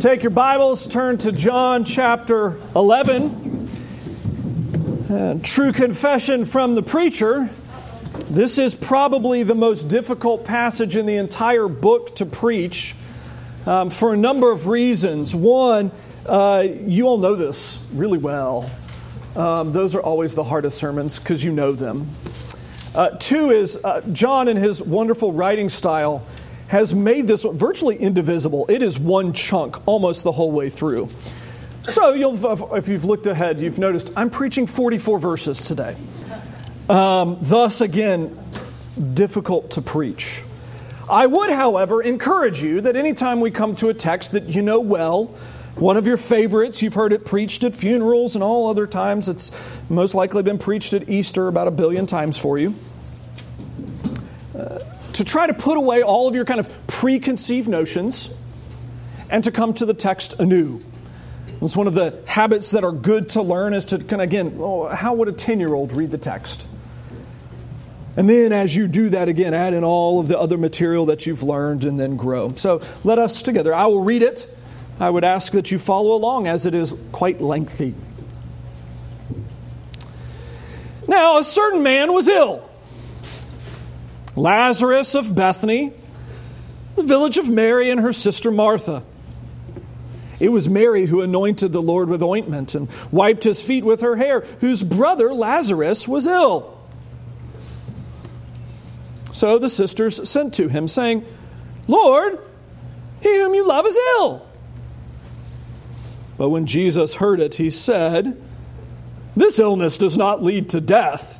Take your Bibles, turn to John chapter 11. Uh, true confession from the preacher. This is probably the most difficult passage in the entire book to preach um, for a number of reasons. One, uh, you all know this really well. Um, those are always the hardest sermons because you know them. Uh, two is uh, John, in his wonderful writing style, has made this virtually indivisible. It is one chunk almost the whole way through. So, if you've looked ahead, you've noticed I'm preaching 44 verses today. Um, thus, again, difficult to preach. I would, however, encourage you that anytime we come to a text that you know well, one of your favorites, you've heard it preached at funerals and all other times, it's most likely been preached at Easter about a billion times for you to try to put away all of your kind of preconceived notions and to come to the text anew. It's one of the habits that are good to learn is to kind of, again, oh, how would a 10 year old read the text? And then as you do that again, add in all of the other material that you've learned and then grow. So let us together. I will read it. I would ask that you follow along as it is quite lengthy. Now, a certain man was ill Lazarus of Bethany, the village of Mary and her sister Martha. It was Mary who anointed the Lord with ointment and wiped his feet with her hair, whose brother Lazarus was ill. So the sisters sent to him, saying, Lord, he whom you love is ill. But when Jesus heard it, he said, This illness does not lead to death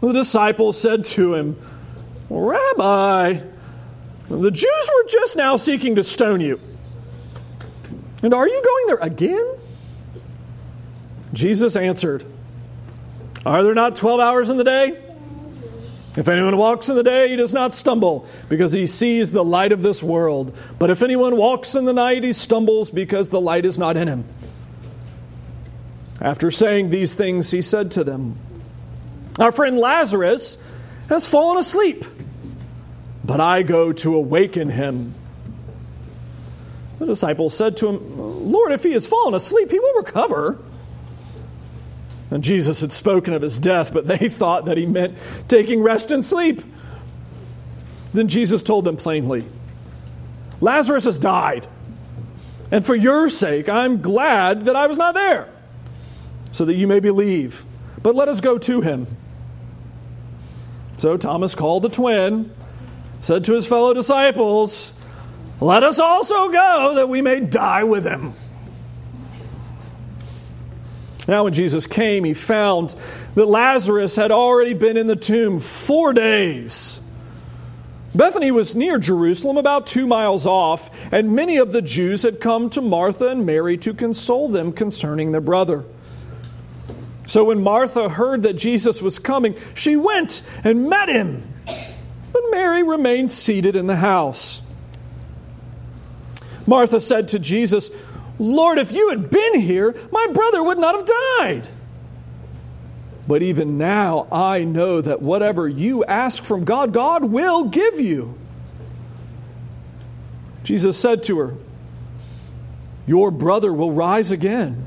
The disciples said to him, Rabbi, the Jews were just now seeking to stone you. And are you going there again? Jesus answered, Are there not 12 hours in the day? If anyone walks in the day, he does not stumble, because he sees the light of this world. But if anyone walks in the night, he stumbles, because the light is not in him. After saying these things, he said to them, our friend Lazarus has fallen asleep, but I go to awaken him. The disciples said to him, Lord, if he has fallen asleep, he will recover. And Jesus had spoken of his death, but they thought that he meant taking rest and sleep. Then Jesus told them plainly, Lazarus has died. And for your sake, I'm glad that I was not there, so that you may believe. But let us go to him. So Thomas called the twin, said to his fellow disciples, Let us also go that we may die with him. Now, when Jesus came, he found that Lazarus had already been in the tomb four days. Bethany was near Jerusalem, about two miles off, and many of the Jews had come to Martha and Mary to console them concerning their brother. So when Martha heard that Jesus was coming, she went and met him. But Mary remained seated in the house. Martha said to Jesus, Lord, if you had been here, my brother would not have died. But even now, I know that whatever you ask from God, God will give you. Jesus said to her, Your brother will rise again.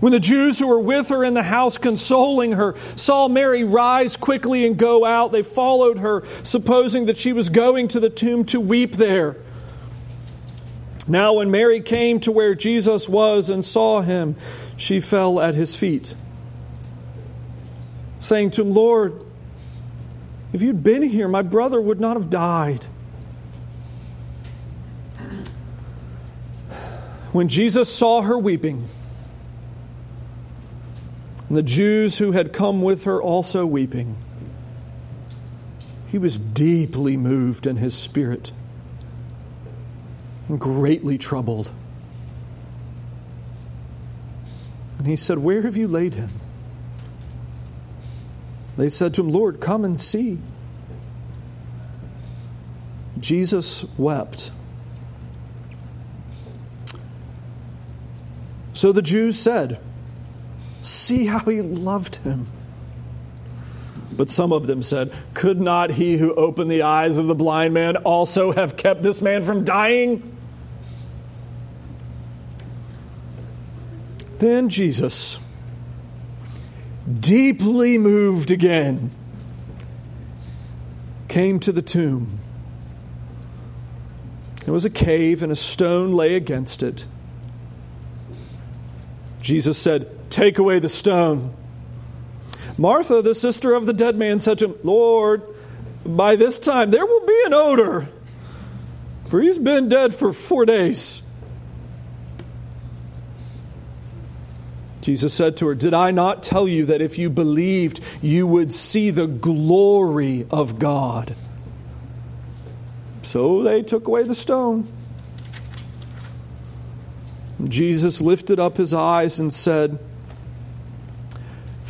When the Jews who were with her in the house consoling her saw Mary rise quickly and go out, they followed her, supposing that she was going to the tomb to weep there. Now, when Mary came to where Jesus was and saw him, she fell at his feet, saying to him, Lord, if you'd been here, my brother would not have died. When Jesus saw her weeping, and the Jews who had come with her also weeping, he was deeply moved in his spirit and greatly troubled. And he said, Where have you laid him? They said to him, Lord, come and see. Jesus wept. So the Jews said, See how he loved him. But some of them said, Could not he who opened the eyes of the blind man also have kept this man from dying? Then Jesus, deeply moved again, came to the tomb. It was a cave, and a stone lay against it. Jesus said, Take away the stone. Martha, the sister of the dead man, said to him, Lord, by this time there will be an odor, for he's been dead for four days. Jesus said to her, Did I not tell you that if you believed, you would see the glory of God? So they took away the stone. Jesus lifted up his eyes and said,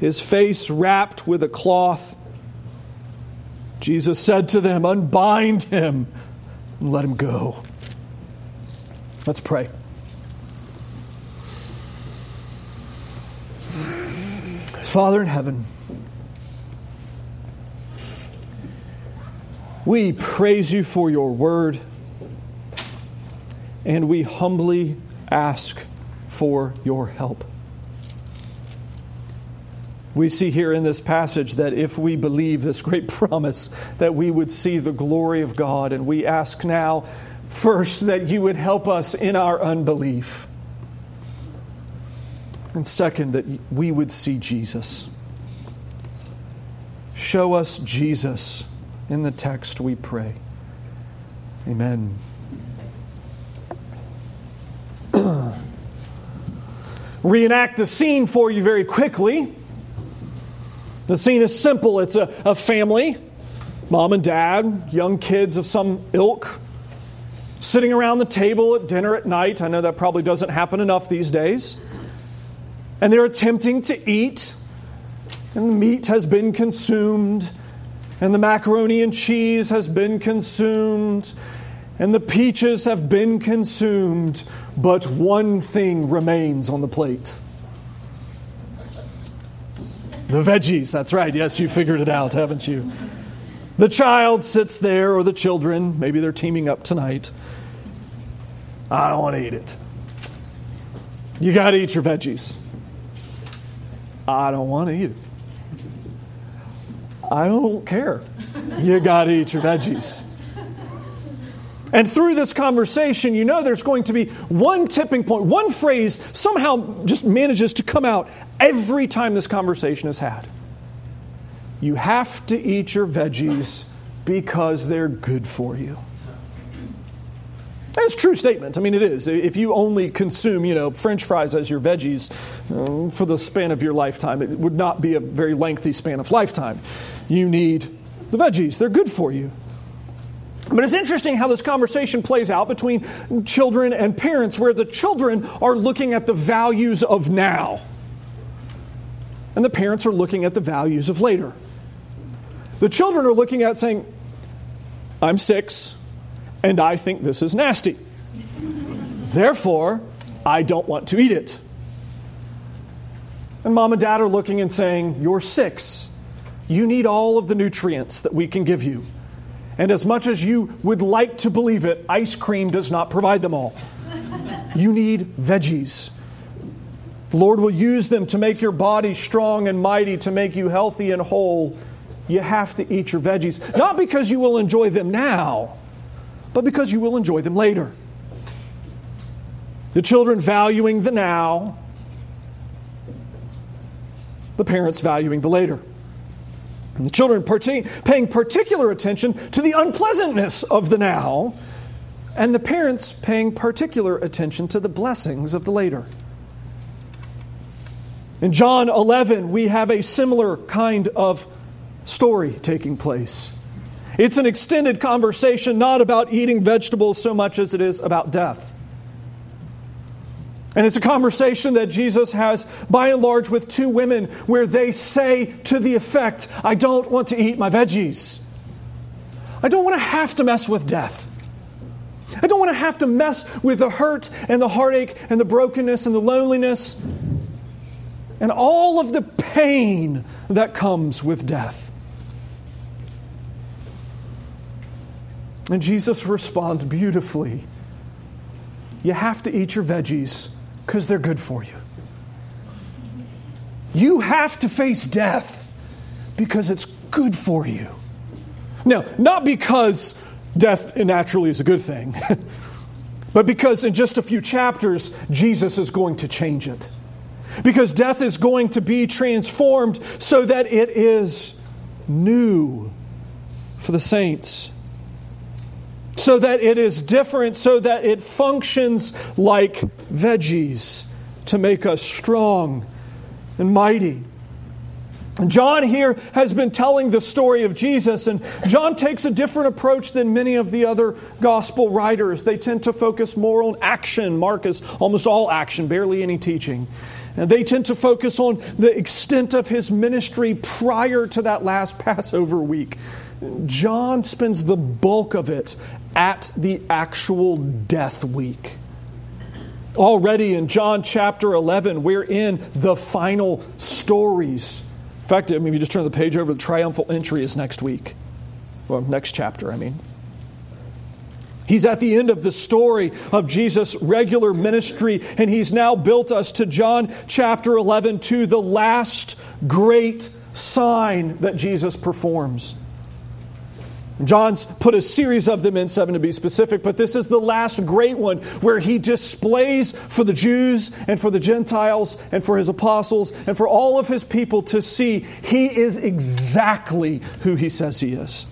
his face wrapped with a cloth. Jesus said to them, Unbind him and let him go. Let's pray. Father in heaven, We praise you for your word, and we humbly ask for your help. We see here in this passage that if we believe this great promise, that we would see the glory of God, and we ask now, first, that you would help us in our unbelief. And second, that we would see Jesus. Show us Jesus in the text, we pray. Amen. Reenact the scene for you very quickly. The scene is simple it's a, a family, mom and dad, young kids of some ilk, sitting around the table at dinner at night. I know that probably doesn't happen enough these days. And they're attempting to eat, and the meat has been consumed and the macaroni and cheese has been consumed, and the peaches have been consumed, but one thing remains on the plate. The veggies, that's right. Yes, you figured it out, haven't you? The child sits there, or the children, maybe they're teaming up tonight. I don't want to eat it. You got to eat your veggies. I don't want to eat it. I don't care. You got to eat your veggies. And through this conversation, you know there's going to be one tipping point, one phrase somehow just manages to come out every time this conversation is had. You have to eat your veggies because they're good for you. That's a true statement. I mean, it is. If you only consume, you know, French fries as your veggies um, for the span of your lifetime, it would not be a very lengthy span of lifetime. You need the veggies, they're good for you. But it's interesting how this conversation plays out between children and parents, where the children are looking at the values of now, and the parents are looking at the values of later. The children are looking at saying, I'm six, and I think this is nasty. Therefore, I don't want to eat it. And mom and dad are looking and saying, You're six. You need all of the nutrients that we can give you. And as much as you would like to believe it, ice cream does not provide them all. You need veggies. The Lord will use them to make your body strong and mighty, to make you healthy and whole. You have to eat your veggies, not because you will enjoy them now, but because you will enjoy them later. The children valuing the now, the parents valuing the later. The children paying particular attention to the unpleasantness of the now, and the parents paying particular attention to the blessings of the later. In John 11, we have a similar kind of story taking place. It's an extended conversation not about eating vegetables so much as it is about death. And it's a conversation that Jesus has, by and large, with two women where they say to the effect, I don't want to eat my veggies. I don't want to have to mess with death. I don't want to have to mess with the hurt and the heartache and the brokenness and the loneliness and all of the pain that comes with death. And Jesus responds beautifully You have to eat your veggies because they're good for you. You have to face death because it's good for you. Now, not because death naturally is a good thing, but because in just a few chapters, Jesus is going to change it. Because death is going to be transformed so that it is new for the saints so that it is different, so that it functions like veggies to make us strong and mighty. John here has been telling the story of Jesus, and John takes a different approach than many of the other gospel writers. They tend to focus more on action. Mark is almost all action, barely any teaching. And they tend to focus on the extent of his ministry prior to that last Passover week. John spends the bulk of it at the actual death week. Already in John chapter 11, we're in the final stories. In fact, I mean, if you just turn the page over, the triumphal entry is next week. Well, next chapter, I mean. He's at the end of the story of Jesus' regular ministry, and he's now built us to John chapter 11 to the last great sign that Jesus performs. John's put a series of them in, seven to be specific, but this is the last great one where he displays for the Jews and for the Gentiles and for his apostles and for all of his people to see he is exactly who he says he is.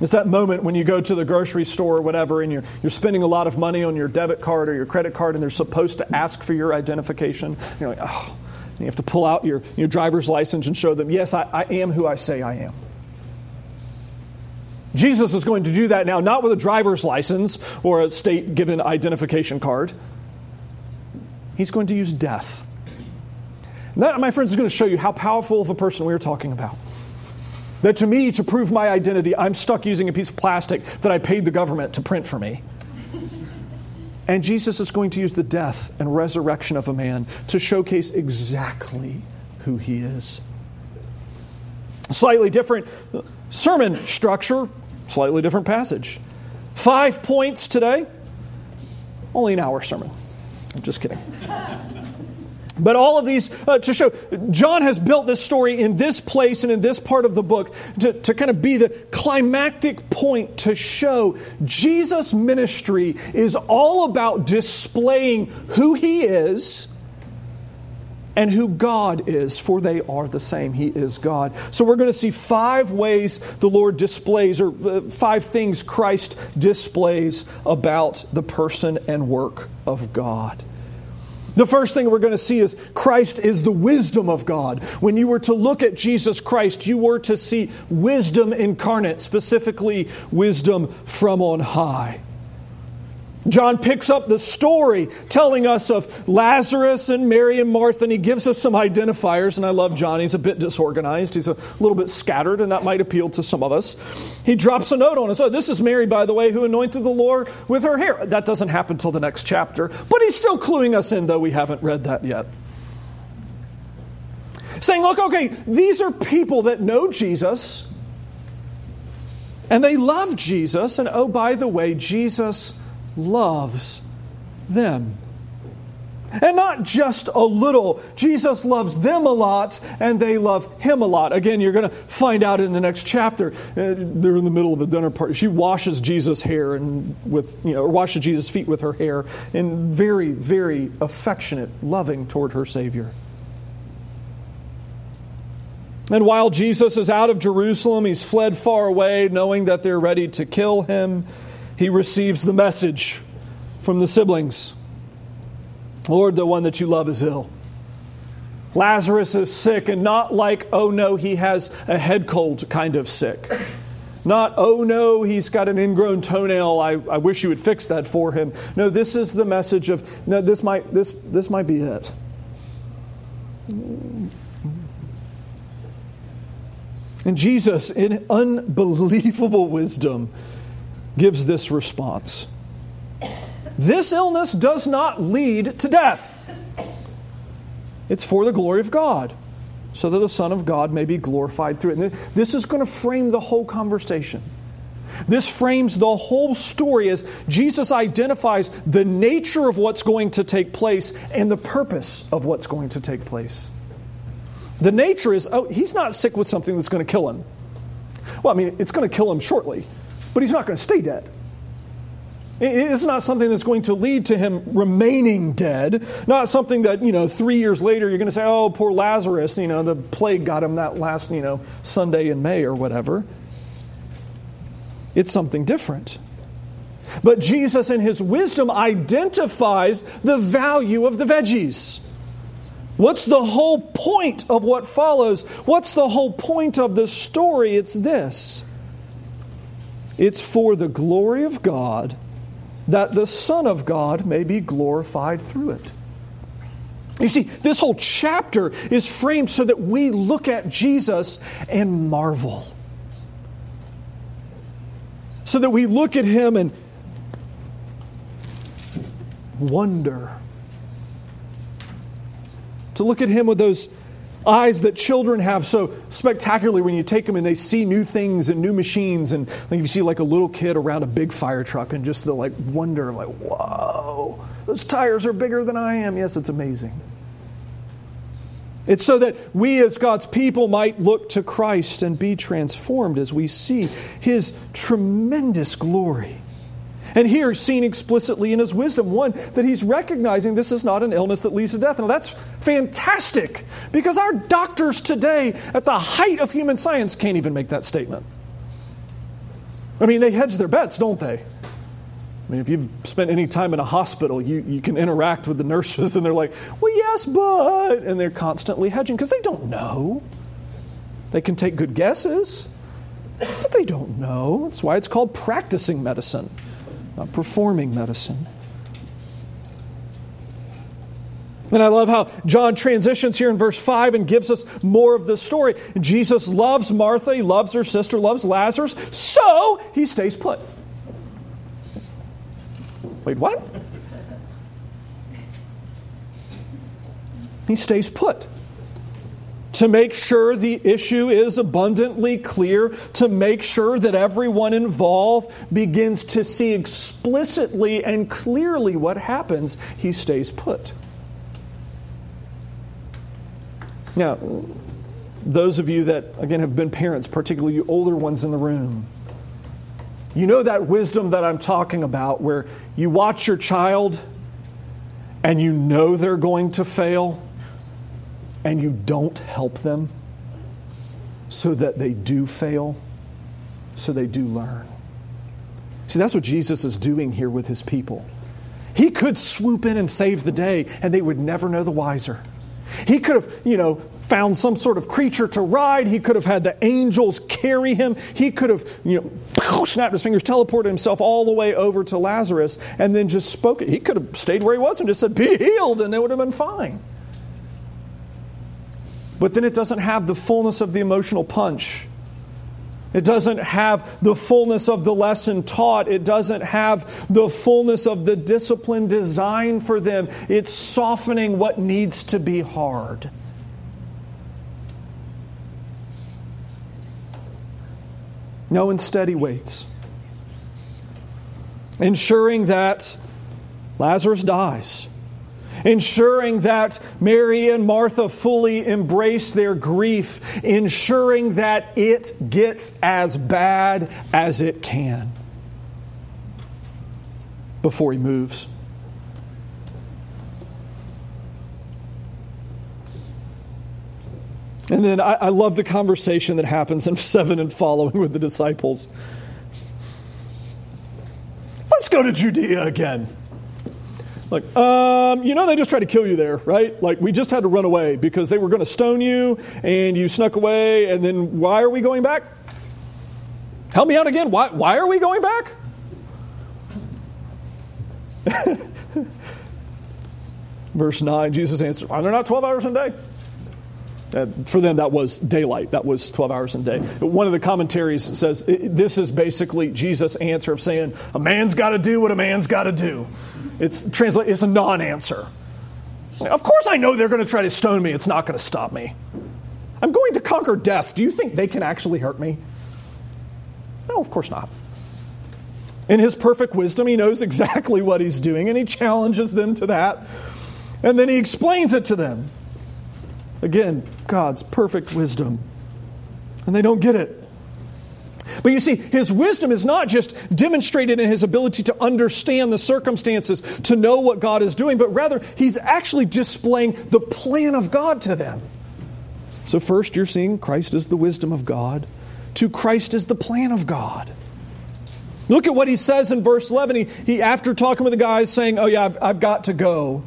It's that moment when you go to the grocery store or whatever and you're, you're spending a lot of money on your debit card or your credit card and they're supposed to ask for your identification. You're like, oh, you have to pull out your, your driver's license and show them, yes, I, I am who I say I am. Jesus is going to do that now, not with a driver's license or a state given identification card. He's going to use death. And that, my friends, is going to show you how powerful of a person we are talking about. That to me, to prove my identity, I'm stuck using a piece of plastic that I paid the government to print for me. And Jesus is going to use the death and resurrection of a man to showcase exactly who he is. Slightly different sermon structure, slightly different passage. Five points today, only an hour sermon. I'm just kidding. But all of these uh, to show, John has built this story in this place and in this part of the book to, to kind of be the climactic point to show Jesus' ministry is all about displaying who he is and who God is, for they are the same. He is God. So we're going to see five ways the Lord displays, or uh, five things Christ displays about the person and work of God. The first thing we're going to see is Christ is the wisdom of God. When you were to look at Jesus Christ, you were to see wisdom incarnate, specifically wisdom from on high. John picks up the story telling us of Lazarus and Mary and Martha, and he gives us some identifiers. And I love John. He's a bit disorganized, he's a little bit scattered, and that might appeal to some of us. He drops a note on us. Oh, this is Mary, by the way, who anointed the Lord with her hair. That doesn't happen until the next chapter, but he's still cluing us in, though we haven't read that yet. Saying, look, okay, these are people that know Jesus, and they love Jesus, and oh, by the way, Jesus loves them. And not just a little. Jesus loves them a lot, and they love him a lot. Again, you're going to find out in the next chapter. Uh, they're in the middle of a dinner party. She washes Jesus' hair and with, you know, or washes Jesus' feet with her hair, and very, very affectionate, loving toward her Savior. And while Jesus is out of Jerusalem, he's fled far away, knowing that they're ready to kill him he receives the message from the siblings Lord, the one that you love is ill. Lazarus is sick, and not like, oh no, he has a head cold kind of sick. Not, oh no, he's got an ingrown toenail. I, I wish you would fix that for him. No, this is the message of, no, this might, this, this might be it. And Jesus, in unbelievable wisdom, gives this response This illness does not lead to death, it's for the glory of God, so that the Son of God may be glorified through it. And this is going to frame the whole conversation. This frames the whole story as Jesus identifies the nature of what's going to take place and the purpose of what's going to take place. The nature is, oh, he's not sick with something that's going to kill him. Well, I mean, it's going to kill him shortly but he's not going to stay dead. It's not something that's going to lead to him remaining dead. Not something that, you know, three years later you're going to say, oh, poor Lazarus, you know, the plague got him that last, you know, Sunday in May or whatever. It's something different. But Jesus, in his wisdom, identifies the value of the veggies. What's the whole point of what follows? What's the whole point of the story? It's this it's for the glory of God that the Son of God may be glorified through it. You see, this whole chapter is framed so that we look at Jesus and marvel. So that we look at him and wonder. To look at him with those eyes that children have so spectacularly when you take them and they see new things and new machines. And like you see like a little kid around a big fire truck and just the like wonder of like whoa those tires are bigger than i am. Yes it's amazing. It's so that we as God's people might look to Christ and be transformed as we see his tremendous glory. And here, seen explicitly in his wisdom, one, that he's recognizing this is not an illness that leads to death. Now, that's fantastic because our doctors today, at the height of human science, can't even make that statement. I mean, they hedge their bets, don't they? I mean, if you've spent any time in a hospital, you, you can interact with the nurses and they're like, well, yes, but. And they're constantly hedging because they don't know. They can take good guesses, but they don't know. That's why it's called practicing medicine not performing medicine. And I love how John transitions here in verse 5 and gives us more of the story. Jesus loves Martha, he loves her sister, loves Lazarus, so he stays put. Wait, what? He stays put to make sure the issue is abundantly clear, to make sure that everyone involved begins to see explicitly and clearly what happens, he stays put. Now, those of you that, again, have been parents, particularly you older ones in the room, you know that wisdom that I'm talking about where you watch your child and you know they're going to fail and you don't help them so that they do fail, so they do learn. See, that's what Jesus is doing here with his people. He could swoop in and save the day, and they would never know the wiser. He could have, you know, found some sort of creature to ride. He could have had the angels carry him. He could have, you know, snapped his fingers, teleported himself all the way over to Lazarus, and then just spoke it. He could have stayed where he was and just said, Be healed, and it would have been fine. But then it doesn't have the fullness of the emotional punch. It doesn't have the fullness of the lesson taught. It doesn't have the fullness of the discipline designed for them. It's softening what needs to be hard. No, instead, he waits, ensuring that Lazarus dies ensuring that Mary and Martha fully embrace their grief, ensuring that it gets as bad as it can before he moves. And then I, I, love the conversation that happens in 7 and following with the disciples. Let's go to Judea again. Like, um, you know, they just tried to kill you there, right? Like, we just had to run away because they were going to stone you and you snuck away, and then why are we going back? Help me out again. Why, why are we going back? Verse 9, Jesus answered, Are there not 12 hours in a day? Uh, for them, that was daylight. That was 12 hours in a day. One of the commentaries says this is basically Jesus' answer of saying, a man's got to do what a man's got to do. It's, translate, it's a non answer. Of course, I know they're going to try to stone me. It's not going to stop me. I'm going to conquer death. Do you think they can actually hurt me? No, of course not. In his perfect wisdom, he knows exactly what he's doing, and he challenges them to that. And then he explains it to them. Again, God's perfect wisdom. And they don't get it. But you see, his wisdom is not just demonstrated in his ability to understand the circumstances, to know what God is doing, but rather he's actually displaying the plan of God to them. So, first, you're seeing Christ as the wisdom of God, to Christ as the plan of God. Look at what he says in verse 11. He, he after talking with the guys, saying, Oh, yeah, I've, I've got to go.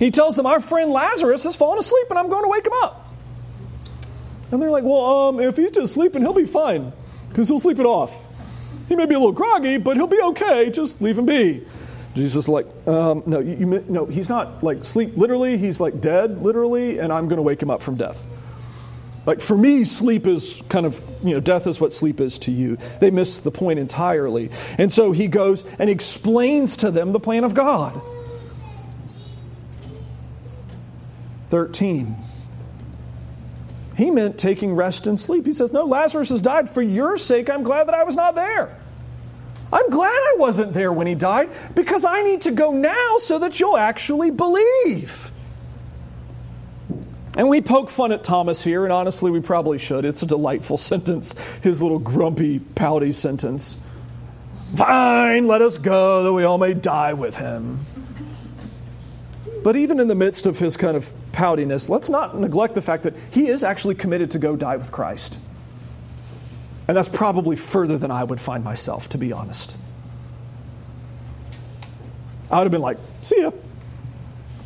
He tells them, Our friend Lazarus has fallen asleep and I'm going to wake him up. And they're like, Well, um, if he's just sleeping, he'll be fine because he'll sleep it off. He may be a little groggy, but he'll be okay. Just leave him be. Jesus is like, um, no, you, you, no, he's not like sleep literally. He's like dead literally, and I'm going to wake him up from death. Like for me, sleep is kind of, you know, death is what sleep is to you. They miss the point entirely. And so he goes and explains to them the plan of God. 13. He meant taking rest and sleep. He says, No, Lazarus has died. For your sake, I'm glad that I was not there. I'm glad I wasn't there when he died because I need to go now so that you'll actually believe. And we poke fun at Thomas here, and honestly, we probably should. It's a delightful sentence, his little grumpy, pouty sentence. Fine, let us go that we all may die with him. But even in the midst of his kind of poutiness, let's not neglect the fact that he is actually committed to go die with Christ. And that's probably further than I would find myself, to be honest. I would have been like, see ya.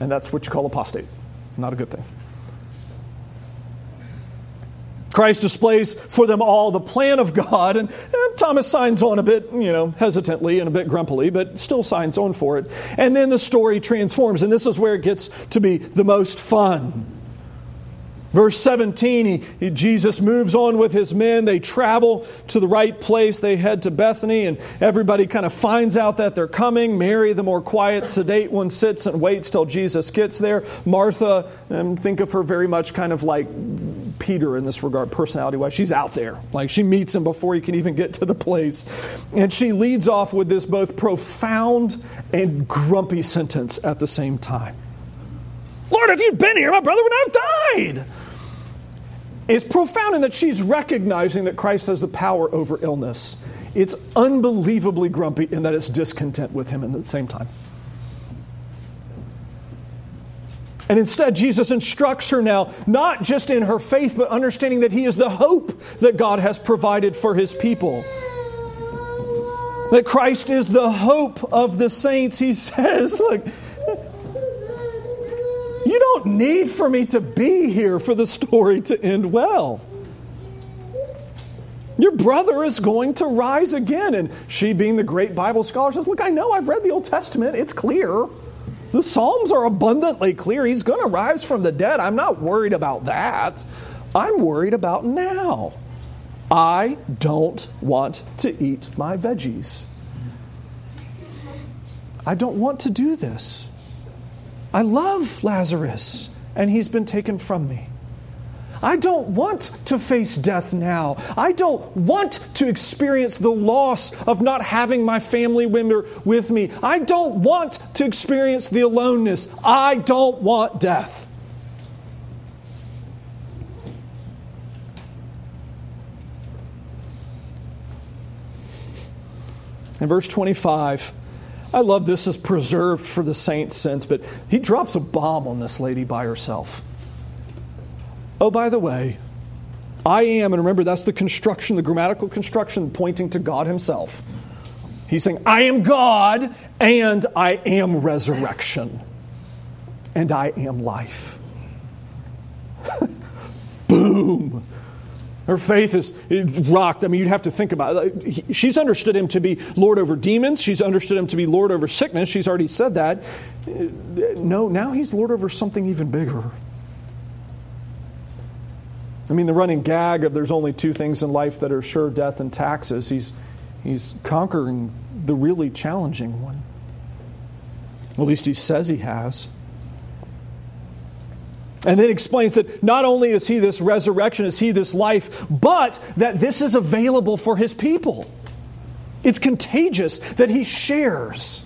And that's what you call apostate. Not a good thing. Christ displays for them all the plan of God, and, and, Thomas signs on a bit, you know, hesitantly and a bit grumpily, but still signs on for it. And then the story transforms, and this is where it gets to be the most fun. Verse 17, he, he, Jesus moves on with his men. They travel to the right place. They head to Bethany, and everybody kind of finds out that they're coming. Mary, the more quiet, sedate one, sits and waits till Jesus gets there. Martha, um, think of her very much kind of like Peter in this regard, personality wise. She's out there. Like she meets him before he can even get to the place. And she leads off with this both profound and grumpy sentence at the same time. Lord, if you'd been here, my brother would not have died. It's profound in that she's recognizing that Christ has the power over illness. It's unbelievably grumpy in that it's discontent with him at the same time. And instead, Jesus instructs her now, not just in her faith, but understanding that He is the hope that God has provided for His people. That Christ is the hope of the saints. He says, Look, you don't need for me to be here for the story to end well. Your brother is going to rise again. And she, being the great Bible scholar, says, Look, I know I've read the Old Testament, it's clear. The Psalms are abundantly clear. He's going to rise from the dead. I'm not worried about that. I'm worried about now. I don't want to eat my veggies. I don't want to do this. I love Lazarus, and he's been taken from me. I don't want to face death now. I don't want to experience the loss of not having my family member with me. I don't want to experience the aloneness. I don't want death. In verse 25, I love this as preserved for the saints' sense, but he drops a bomb on this lady by herself. Oh, by the way, I am, and remember that's the construction, the grammatical construction pointing to God Himself. He's saying, I am God and I am resurrection and I am life. Boom. Her faith is rocked. I mean, you'd have to think about it. She's understood him to be Lord over demons. She's understood him to be Lord over sickness. She's already said that. Uh, no, now he's Lord over something even bigger. I mean, the running gag of there's only two things in life that are sure death and taxes. He's, he's conquering the really challenging one. At least he says he has. And then explains that not only is he this resurrection, is he this life, but that this is available for his people. It's contagious that he shares.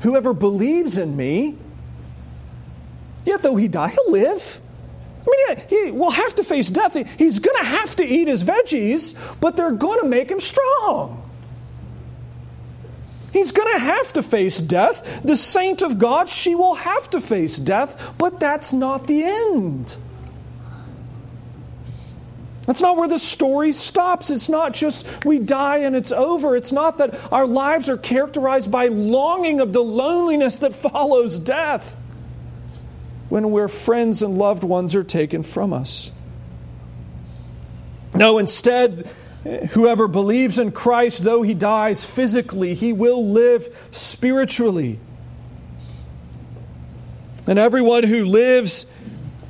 Whoever believes in me, yet though he die, he'll live. I mean, he will have to face death. He's going to have to eat his veggies, but they're going to make him strong. He's going to have to face death. The saint of God, she will have to face death, but that's not the end. That's not where the story stops. It's not just we die and it's over. It's not that our lives are characterized by longing of the loneliness that follows death when where friends and loved ones are taken from us. No, instead, whoever believes in Christ, though he dies physically, he will live spiritually. And everyone who lives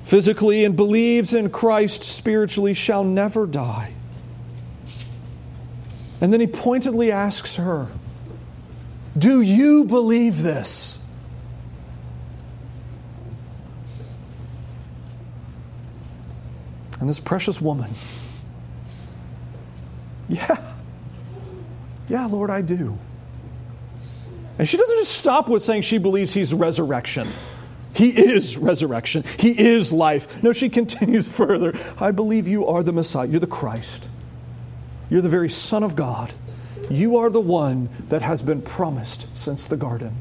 physically and believes in Christ spiritually shall never die. And then he pointedly asks her, Do you believe this? And this precious woman, yeah, yeah, Lord, I do. And she doesn't just stop with saying she believes he's resurrection. He is resurrection. He is life. No, she continues further. I believe you are the Messiah. You're the Christ. You're the very Son of God. You are the one that has been promised since the garden.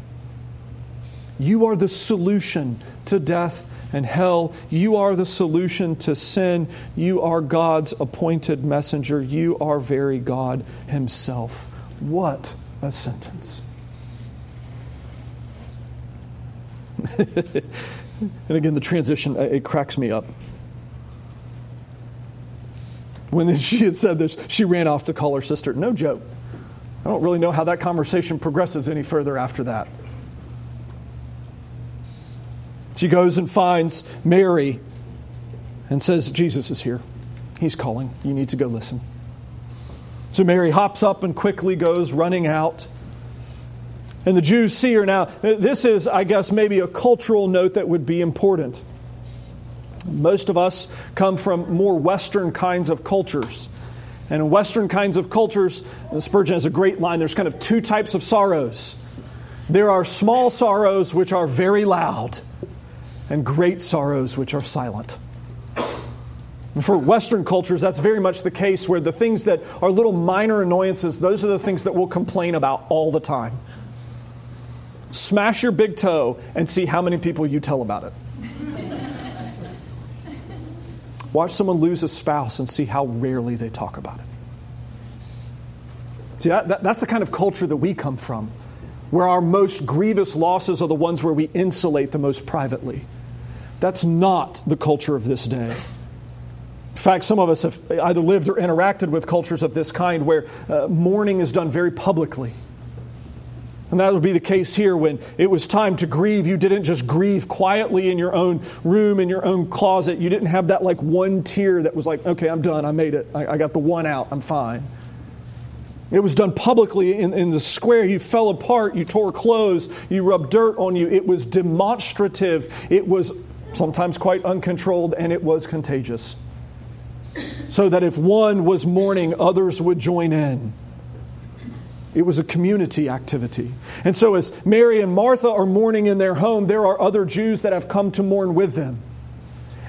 You are the solution to death and hell. You are the solution to sin. You are God's appointed messenger. You are very God Himself. What a sentence. and again, the transition, uh, it cracks me up. When she had said this, she ran off to call her sister. No joke. I don't really know how that conversation progresses any further after that. She goes and finds Mary and says, Jesus is here. He's calling. You need to go listen. So Mary hops up and quickly goes running out. And the Jews see her. Now, this is, I guess, maybe a cultural note that would be important. Most of us come from more Western kinds of cultures. And in Western kinds of cultures, Spurgeon has a great line there's kind of two types of sorrows. There are small sorrows which are very loud, and great sorrows which are silent. And for Western cultures, that's very much the case where the things that are little minor annoyances, those are the things that we'll complain about all the time. Smash your big toe and see how many people you tell about it. Watch someone lose a spouse and see how rarely they talk about it. See, that, that, that's the kind of culture that we come from, where our most grievous losses are the ones where we insulate the most privately. That's not the culture of this day. In fact, some of us have either lived or interacted with cultures of this kind where uh, mourning is done very publicly. And that would be the case here when it was time to grieve. You didn't just grieve quietly in your own room, in your own closet. You didn't have that like one tear that was like, okay, I'm done. I made it. I, I got the one out. I'm fine. It was done publicly in, in the square. You fell apart. You tore clothes. You rubbed dirt on you. It was demonstrative. It was sometimes quite uncontrolled, and it was contagious so that if one was mourning, others would join in. It was a community activity. And so, as Mary and Martha are mourning in their home, there are other Jews that have come to mourn with them.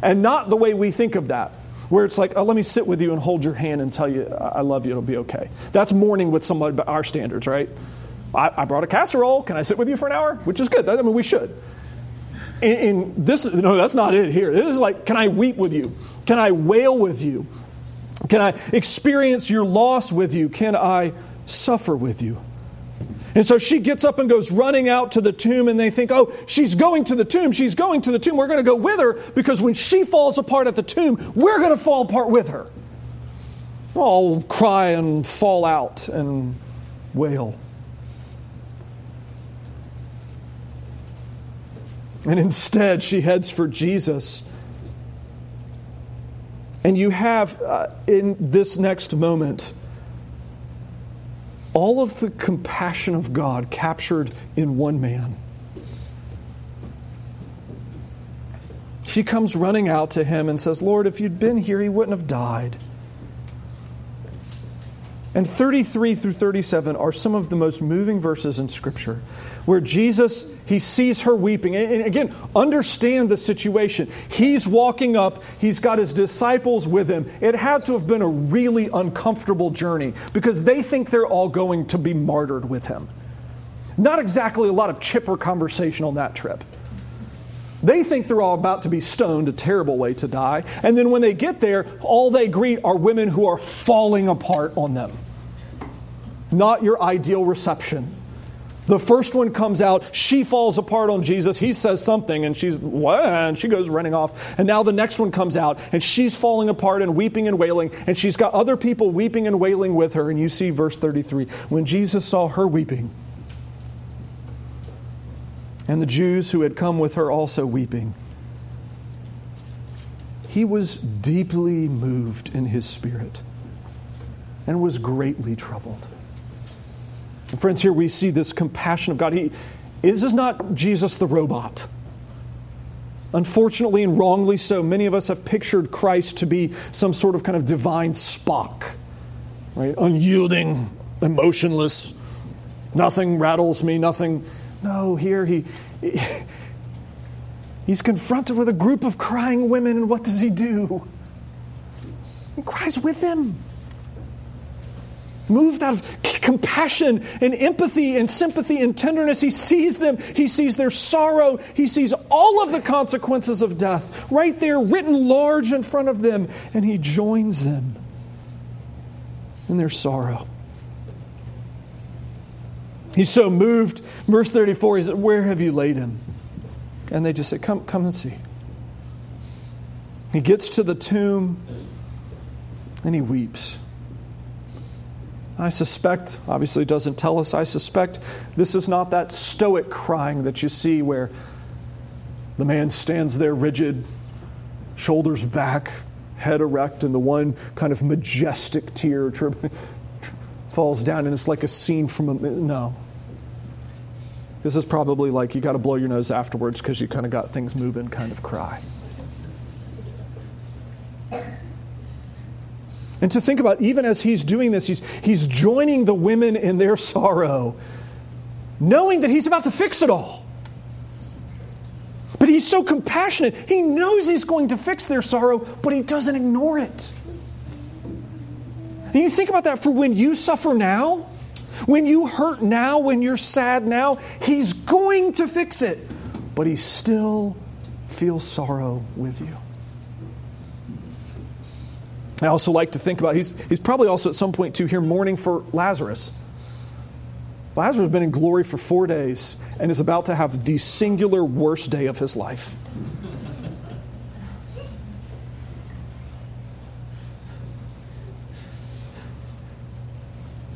And not the way we think of that, where it's like, oh, let me sit with you and hold your hand and tell you, I love you, it'll be okay. That's mourning with somebody by our standards, right? I, I brought a casserole. Can I sit with you for an hour? Which is good. I mean, we should. In, in this, no, that's not it here. This is like, can I weep with you? Can I wail with you? Can I experience your loss with you? Can I suffer with you? And so she gets up and goes running out to the tomb, and they think, oh, she's going to the tomb. She's going to the tomb. We're going to go with her because when she falls apart at the tomb, we're going to fall apart with her. All cry and fall out and wail. And instead, she heads for Jesus and you have uh, in this next moment all of the compassion of God captured in one man. She comes running out to him and says, Lord, if you'd been here, he wouldn't have died. And 33 through 37 are some of the most moving verses in Scripture where Jesus, he sees her weeping. And again, understand the situation. He's walking up, he's got his disciples with him. It had to have been a really uncomfortable journey because they think they're all going to be martyred with him. Not exactly a lot of chipper conversation on that trip. They think they're all about to be stoned, a terrible way to die. And then when they get there, all they greet are women who are falling apart on them not your ideal reception. The first one comes out, she falls apart on Jesus. He says something, and she's, what? And she goes running off. And now the next one comes out, and she's falling apart and weeping and wailing, and she's got other people weeping and wailing with her. And you see verse 33 when Jesus saw her weeping, and the Jews who had come with her also weeping, he was deeply moved in his spirit and was greatly troubled. And friends, here we see this compassion of God. He, this is not Jesus the robot. Unfortunately and wrongly so, many of us have pictured Christ to be some sort of kind of divine Spock, right? Unyielding, emotionless, nothing rattles me, nothing. No, here he, he he's confronted with a group of crying women, and what does he do? He cries with them moved out of compassion and empathy and sympathy and tenderness. He sees them, he sees their sorrow, he sees all of the consequences of death right there, written large in front of them, and he joins them in their sorrow. He's so moved. Verse 34, he said, Where have you laid him? And they just say, Come, come and see. He gets to the tomb and he weeps. I suspect, obviously doesn't tell us, I suspect this is not that stoic crying that you see where the man stands there rigid, shoulders back, head erect, and the one kind of majestic tear falls down, and it's like a scene from a. No. This is probably like you got to blow your nose afterwards because you kind of got things moving kind of cry. And to think about, even as he's doing this, he's, he's joining the women in their sorrow, knowing that he's about to fix it all. But he's so compassionate. He knows he's going to fix their sorrow, but he doesn't ignore it. And you think about that for when you suffer now, when you hurt now, when you're sad now, he's going to fix it, but he still feels sorrow with you. I also like to think about he's, he's probably also at some point too here mourning for Lazarus. Lazarus has been in glory for four days and is about to have the singular worst day of his life.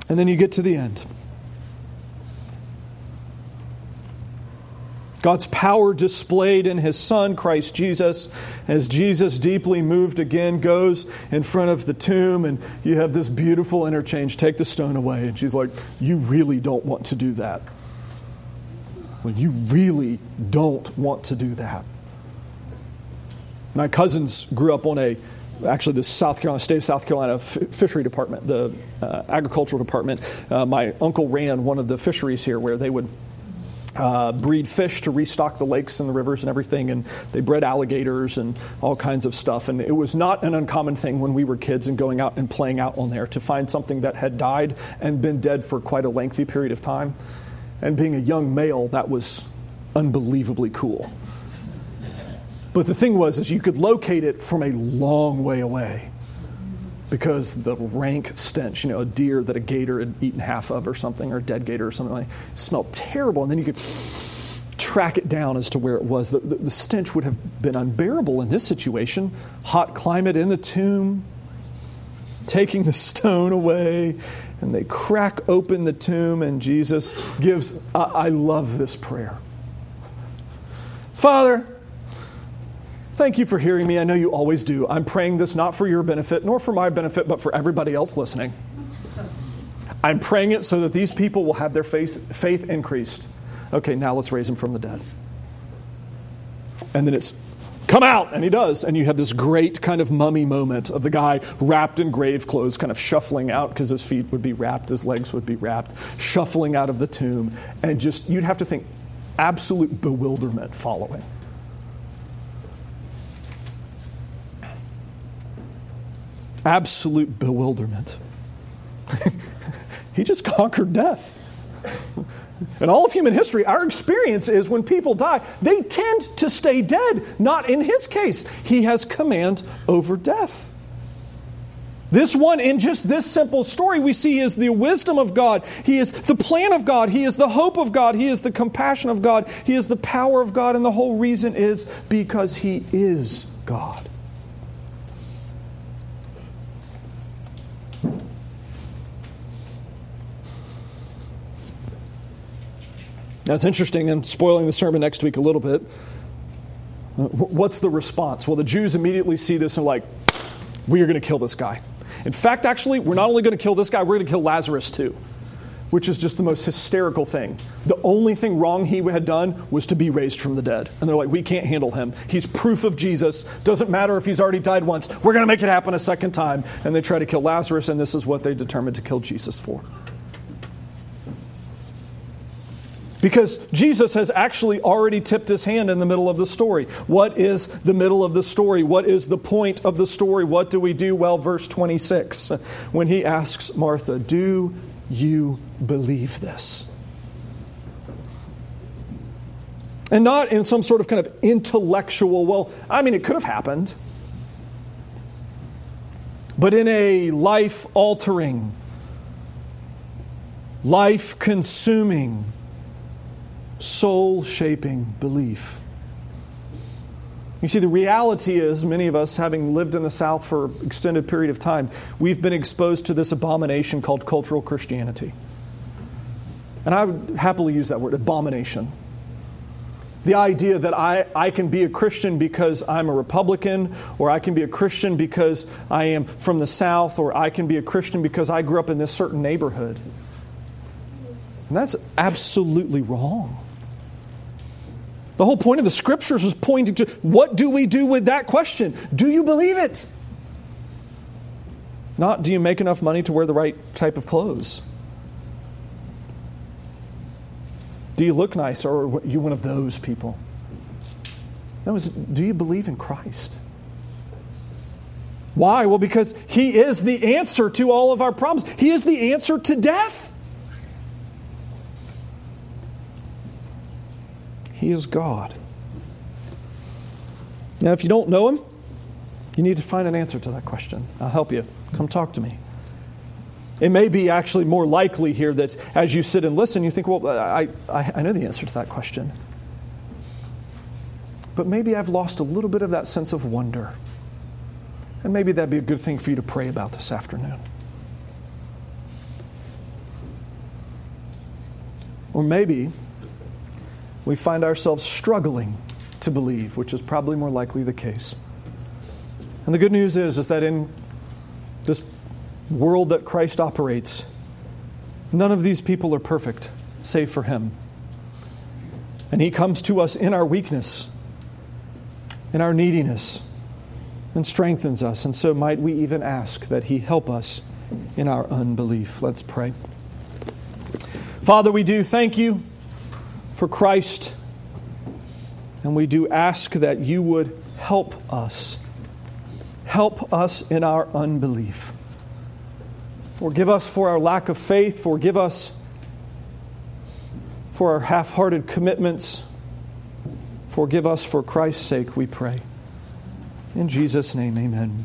And then you get to the end. God's power displayed in his son, Christ Jesus, as Jesus, deeply moved again, goes in front of the tomb, and you have this beautiful interchange take the stone away. And she's like, You really don't want to do that. Well, you really don't want to do that. My cousins grew up on a actually the South Carolina state of South Carolina fishery department, the uh, agricultural department. Uh, my uncle ran one of the fisheries here where they would. Uh, breed fish to restock the lakes and the rivers and everything, and they bred alligators and all kinds of stuff. And it was not an uncommon thing when we were kids and going out and playing out on there to find something that had died and been dead for quite a lengthy period of time. And being a young male, that was unbelievably cool. But the thing was, is you could locate it from a long way away because the rank stench, you know, a deer that a gator had eaten half of or something, or a dead gator or something like that, smelled terrible. And then you could track it down as to where it was. The, the, the stench would have been unbearable in this situation. Hot climate in the tomb, taking the stone away, and they crack open the tomb, and Jesus gives, I, I love this prayer. Father, Thank you for hearing me. I know you always do. I'm praying this not for your benefit, nor for my benefit, but for everybody else listening. I'm praying it so that these people will have their faith, faith increased. Okay, now let's raise him from the dead. And then it's, come out! And he does. And you have this great kind of mummy moment of the guy wrapped in grave clothes, kind of shuffling out because his feet would be wrapped, his legs would be wrapped, shuffling out of the tomb. And just, you'd have to think, absolute bewilderment following. Absolute bewilderment. he just conquered death. In all of human history, our experience is when people die, they tend to stay dead. Not in his case. He has command over death. This one, in just this simple story, we see is the wisdom of God. He is the plan of God. He is the hope of God. He is the compassion of God. He is the power of God. And the whole reason is because He is God. That's interesting and spoiling the sermon next week a little bit. Uh, what's the response? Well, the Jews immediately see this and are like, we are going to kill this guy. In fact, actually, we're not only going to kill this guy, we're going to kill Lazarus too, which is just the most hysterical thing. The only thing wrong he had done was to be raised from the dead. And they're like, we can't handle him. He's proof of Jesus. Doesn't matter if he's already died once. We're going to make it happen a second time. And they try to kill Lazarus, and this is what they determined to kill Jesus for. Because Jesus has actually already tipped his hand in the middle of the story. What is the middle of the story? What is the point of the story? What do we do? Well, verse 26, when he asks Martha, Do you believe this? And not in some sort of kind of intellectual, well, I mean, it could have happened, but in a life altering, life consuming, soul shaping belief. You see, the reality is, many of us, having lived in the South for an extended period of time, we've been exposed to this abomination called cultural Christianity. And I would happily use that word, abomination. The idea that I, I can be a Christian because I'm a Republican, or I can be a Christian because I am from the South, or I can be a Christian because I grew up in this certain neighborhood. And that's absolutely wrong. The whole point of the scriptures is pointing to what do we do with that question? Do you believe it? Not do you make enough money to wear the right type of clothes? Do you look nice or are you one of those people? That was, do you believe in Christ? Why? Well, because He is the answer to all of our problems. He is the answer to death. He is God. Now, if you don't know him, You need to find an answer to that question. I'll help you. Come talk to me. It may be actually more likely here that as you sit and listen, you think, well, I, I, I know the answer to that question. But maybe I've lost a little bit of that sense of wonder. And maybe that'd be a good thing for you to pray about this afternoon. Or maybe we find ourselves struggling to believe, which is probably more likely the case. And the good news is, is that in this world that Christ operates, none of these people are perfect, save for Him. And He comes to us in our weakness, in our neediness, and strengthens us. And so might we even ask that He help us in our unbelief. Let's pray. Father, we do thank you for Christ, and we do ask that you would help us. Help us in our unbelief. Forgive us for our lack of faith. Forgive us for our half hearted commitments. Forgive us for Christ's sake, we pray. In Jesus' name, amen.